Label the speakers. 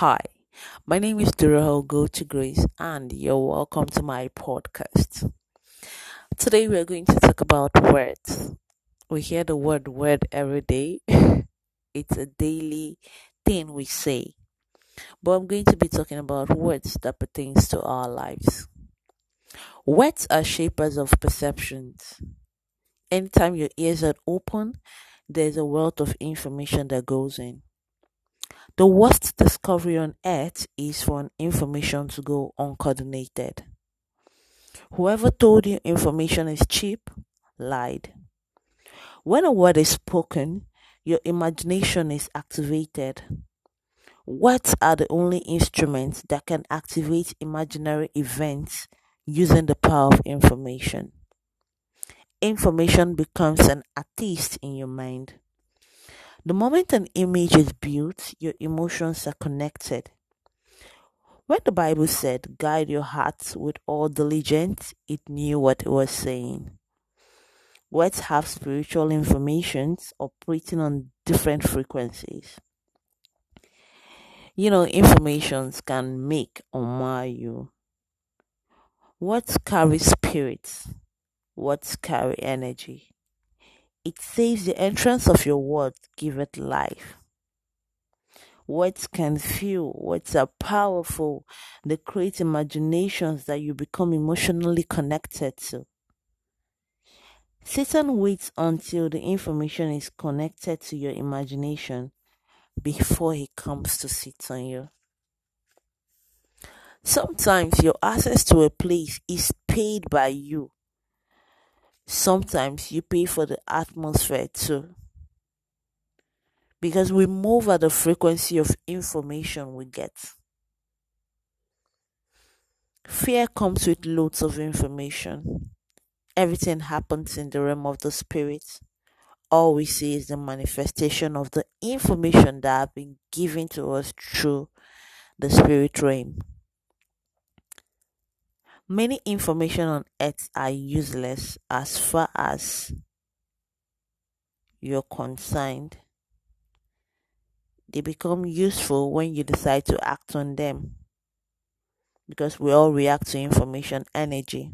Speaker 1: Hi, my name is Durahel Go to Grace, and you're welcome to my podcast. Today, we're going to talk about words. We hear the word word every day, it's a daily thing we say. But I'm going to be talking about words that pertains to our lives. Words are shapers of perceptions. Anytime your ears are open, there's a wealth of information that goes in the worst discovery on earth is for information to go uncoordinated. Whoever told you information is cheap lied. When a word is spoken, your imagination is activated. Words are the only instruments that can activate imaginary events using the power of information. Information becomes an artist in your mind. The moment an image is built, your emotions are connected. When the Bible said, Guide your heart with all diligence, it knew what it was saying. Words have spiritual informations operating on different frequencies. You know, informations can make or mar you. Words carry spirits, words carry energy. It says the entrance of your word giveth life. Words can feel, words are powerful. They create imaginations that you become emotionally connected to. Satan waits until the information is connected to your imagination before he comes to sit on you. Sometimes your access to a place is paid by you sometimes you pay for the atmosphere too. Because we move at the frequency of information we get. Fear comes with loads of information. Everything happens in the realm of the spirit. All we see is the manifestation of the information that have been given to us through the spirit realm. Many information on earth are useless as far as you're concerned. They become useful when you decide to act on them because we all react to information energy.